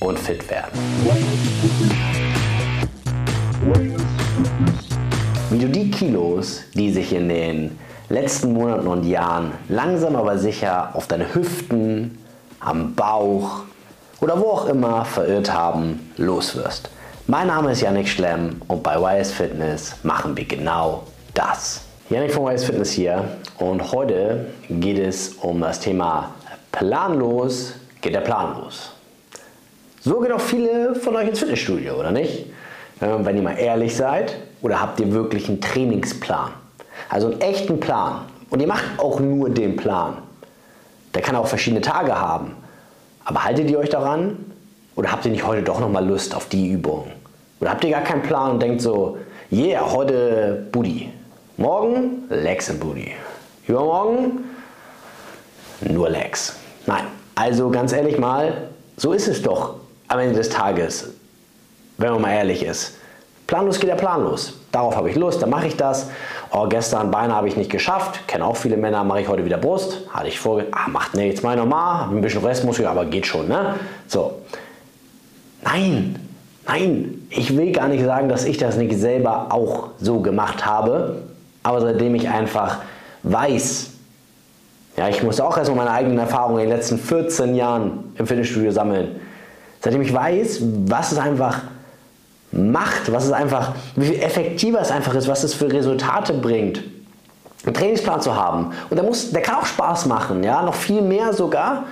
und fit werden. Wie du die Kilos, die sich in den letzten Monaten und Jahren langsam aber sicher auf deine Hüften, am Bauch oder wo auch immer verirrt haben, loswirst. Mein Name ist Yannick Schlemm und bei YS Fitness machen wir genau das. Yannick von YS Fitness hier und heute geht es um das Thema planlos geht der Plan los. So gehen auch viele von euch ins Fitnessstudio, oder nicht? Wenn ihr mal ehrlich seid, oder habt ihr wirklich einen Trainingsplan? Also einen echten Plan. Und ihr macht auch nur den Plan. Der kann auch verschiedene Tage haben. Aber haltet ihr euch daran? Oder habt ihr nicht heute doch nochmal Lust auf die Übung? Oder habt ihr gar keinen Plan und denkt so, yeah, heute Booty. Morgen Legs and Booty. Übermorgen nur Legs. Nein, also ganz ehrlich mal, so ist es doch am Ende des Tages, wenn man mal ehrlich ist. Planlos geht ja planlos. Darauf habe ich Lust, dann mache ich das. Oh, gestern Beine habe ich nicht geschafft. Kenne auch viele Männer, mache ich heute wieder Brust. Hatte ich vor, ah, macht jetzt mal normal, habe ein bisschen Restmuskel, aber geht schon, ne? So. Nein, nein, ich will gar nicht sagen, dass ich das nicht selber auch so gemacht habe. Aber seitdem ich einfach weiß, ja, ich muss auch erstmal meine eigenen Erfahrungen in den letzten 14 Jahren im Fitnessstudio sammeln. Seitdem ich weiß, was es einfach macht, was es einfach, wie viel effektiver es einfach ist, was es für Resultate bringt, einen Trainingsplan zu haben. Und der, muss, der kann auch Spaß machen, ja, noch viel mehr sogar,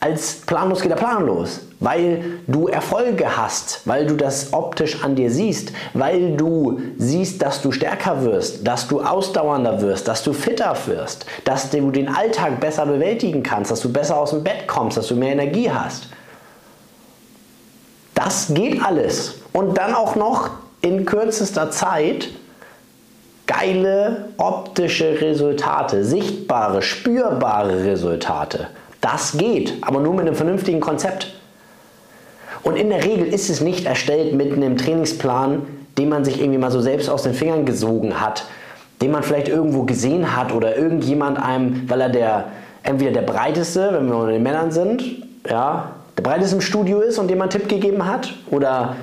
als planlos geht er planlos, weil du Erfolge hast, weil du das optisch an dir siehst, weil du siehst, dass du stärker wirst, dass du ausdauernder wirst, dass du fitter wirst, dass du den Alltag besser bewältigen kannst, dass du besser aus dem Bett kommst, dass du mehr Energie hast. Das geht alles. Und dann auch noch in kürzester Zeit geile optische Resultate, sichtbare, spürbare Resultate. Das geht, aber nur mit einem vernünftigen Konzept. Und in der Regel ist es nicht erstellt mit einem Trainingsplan, den man sich irgendwie mal so selbst aus den Fingern gesogen hat, den man vielleicht irgendwo gesehen hat oder irgendjemand einem, weil er der entweder der breiteste, wenn wir unter den Männern sind, ja, der breiteste im Studio ist und dem man einen Tipp gegeben hat oder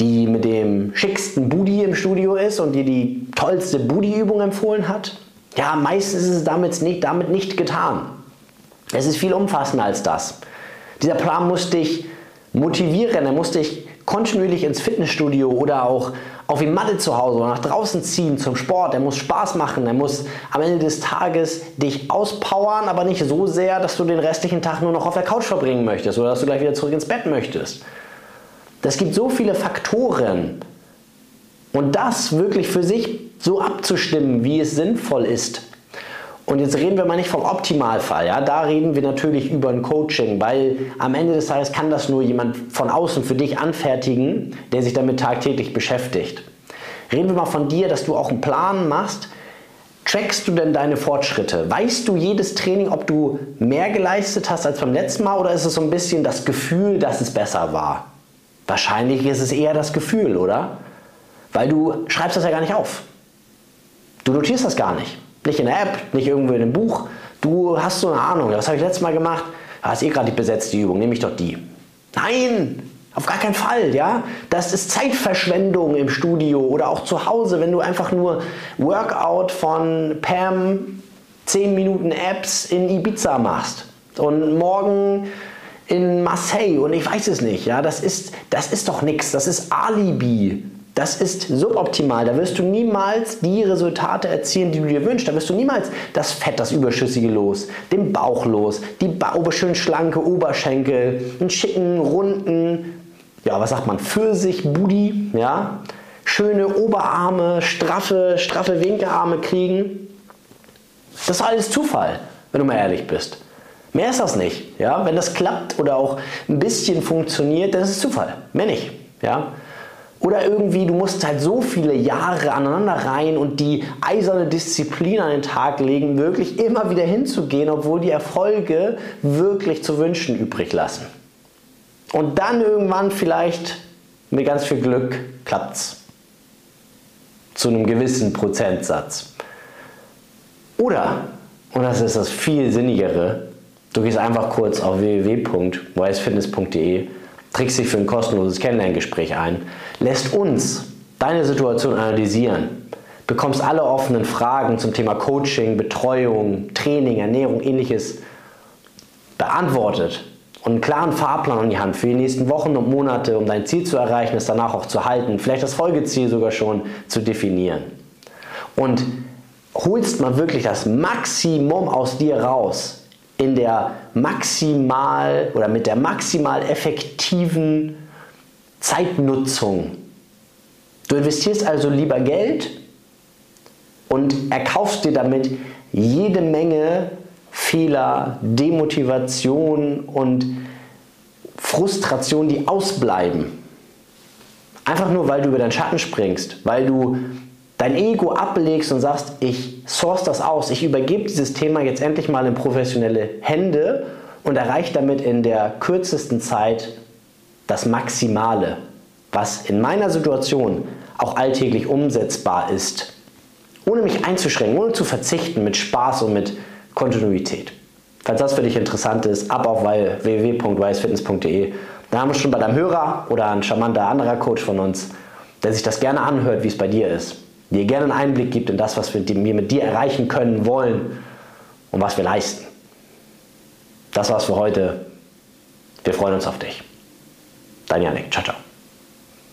die mit dem schicksten Booty im Studio ist und dir die tollste Booty-Übung empfohlen hat. Ja, meistens ist es damit nicht, damit nicht getan. Es ist viel umfassender als das. Dieser Plan muss dich motivieren, er muss dich kontinuierlich ins Fitnessstudio oder auch auf die Matte zu Hause oder nach draußen ziehen zum Sport. Er muss Spaß machen, er muss am Ende des Tages dich auspowern, aber nicht so sehr, dass du den restlichen Tag nur noch auf der Couch verbringen möchtest oder dass du gleich wieder zurück ins Bett möchtest. Es gibt so viele Faktoren und das wirklich für sich so abzustimmen, wie es sinnvoll ist, und jetzt reden wir mal nicht vom Optimalfall, ja, da reden wir natürlich über ein Coaching, weil am Ende des Tages kann das nur jemand von außen für dich anfertigen, der sich damit tagtäglich beschäftigt. Reden wir mal von dir, dass du auch einen Plan machst. Trackst du denn deine Fortschritte? Weißt du jedes Training, ob du mehr geleistet hast als beim letzten Mal oder ist es so ein bisschen das Gefühl, dass es besser war? Wahrscheinlich ist es eher das Gefühl, oder? Weil du schreibst das ja gar nicht auf. Du notierst das gar nicht. Nicht in der App, nicht irgendwo in einem Buch. Du hast so eine Ahnung, was habe ich letztes Mal gemacht? Da ist eh gerade die besetzte Übung, nehme ich doch die. Nein, auf gar keinen Fall, ja. Das ist Zeitverschwendung im Studio oder auch zu Hause, wenn du einfach nur Workout von Pam 10 Minuten Apps in Ibiza machst und morgen in Marseille und ich weiß es nicht, ja. Das ist, das ist doch nichts, das ist Alibi. Das ist suboptimal. Da wirst du niemals die Resultate erzielen, die du dir wünschst. Da wirst du niemals das Fett, das Überschüssige los, den Bauch los, die schön schlanke Oberschenkel, einen schicken, runden, ja, was sagt man, Pfirsich-Booty, ja, schöne Oberarme, straffe, straffe Winkelarme kriegen. Das ist alles Zufall, wenn du mal ehrlich bist. Mehr ist das nicht. Ja? Wenn das klappt oder auch ein bisschen funktioniert, dann ist es Zufall. Mehr nicht. Ja? Oder irgendwie, du musst halt so viele Jahre aneinander rein und die eiserne Disziplin an den Tag legen, wirklich immer wieder hinzugehen, obwohl die Erfolge wirklich zu wünschen übrig lassen. Und dann irgendwann vielleicht mit ganz viel Glück klappt's. Zu einem gewissen Prozentsatz. Oder, und das ist das viel sinnigere, du gehst einfach kurz auf www.wisefitness.de trägst dich für ein kostenloses Kennenlerngespräch ein, lässt uns deine Situation analysieren, bekommst alle offenen Fragen zum Thema Coaching, Betreuung, Training, Ernährung, ähnliches beantwortet und einen klaren Fahrplan an die Hand für die nächsten Wochen und Monate, um dein Ziel zu erreichen, es danach auch zu halten, vielleicht das Folgeziel sogar schon zu definieren. Und holst mal wirklich das Maximum aus dir raus in der maximal oder mit der maximal effektiven Zeitnutzung. Du investierst also lieber Geld und erkaufst dir damit jede Menge Fehler, Demotivation und Frustration, die ausbleiben. Einfach nur, weil du über deinen Schatten springst, weil du dein Ego ablegst und sagst, ich source das aus, ich übergebe dieses Thema jetzt endlich mal in professionelle Hände und erreiche damit in der kürzesten Zeit das Maximale, was in meiner Situation auch alltäglich umsetzbar ist, ohne mich einzuschränken, ohne zu verzichten, mit Spaß und mit Kontinuität. Falls das für dich interessant ist, ab auf www.wisefitness.de. Da haben wir schon bei deinem Hörer oder ein charmanter anderer Coach von uns, der sich das gerne anhört, wie es bei dir ist dir gerne einen Einblick gibt in das, was wir mit dir erreichen können, wollen und was wir leisten. Das war's für heute. Wir freuen uns auf dich. Dein Janik. Ciao, ciao.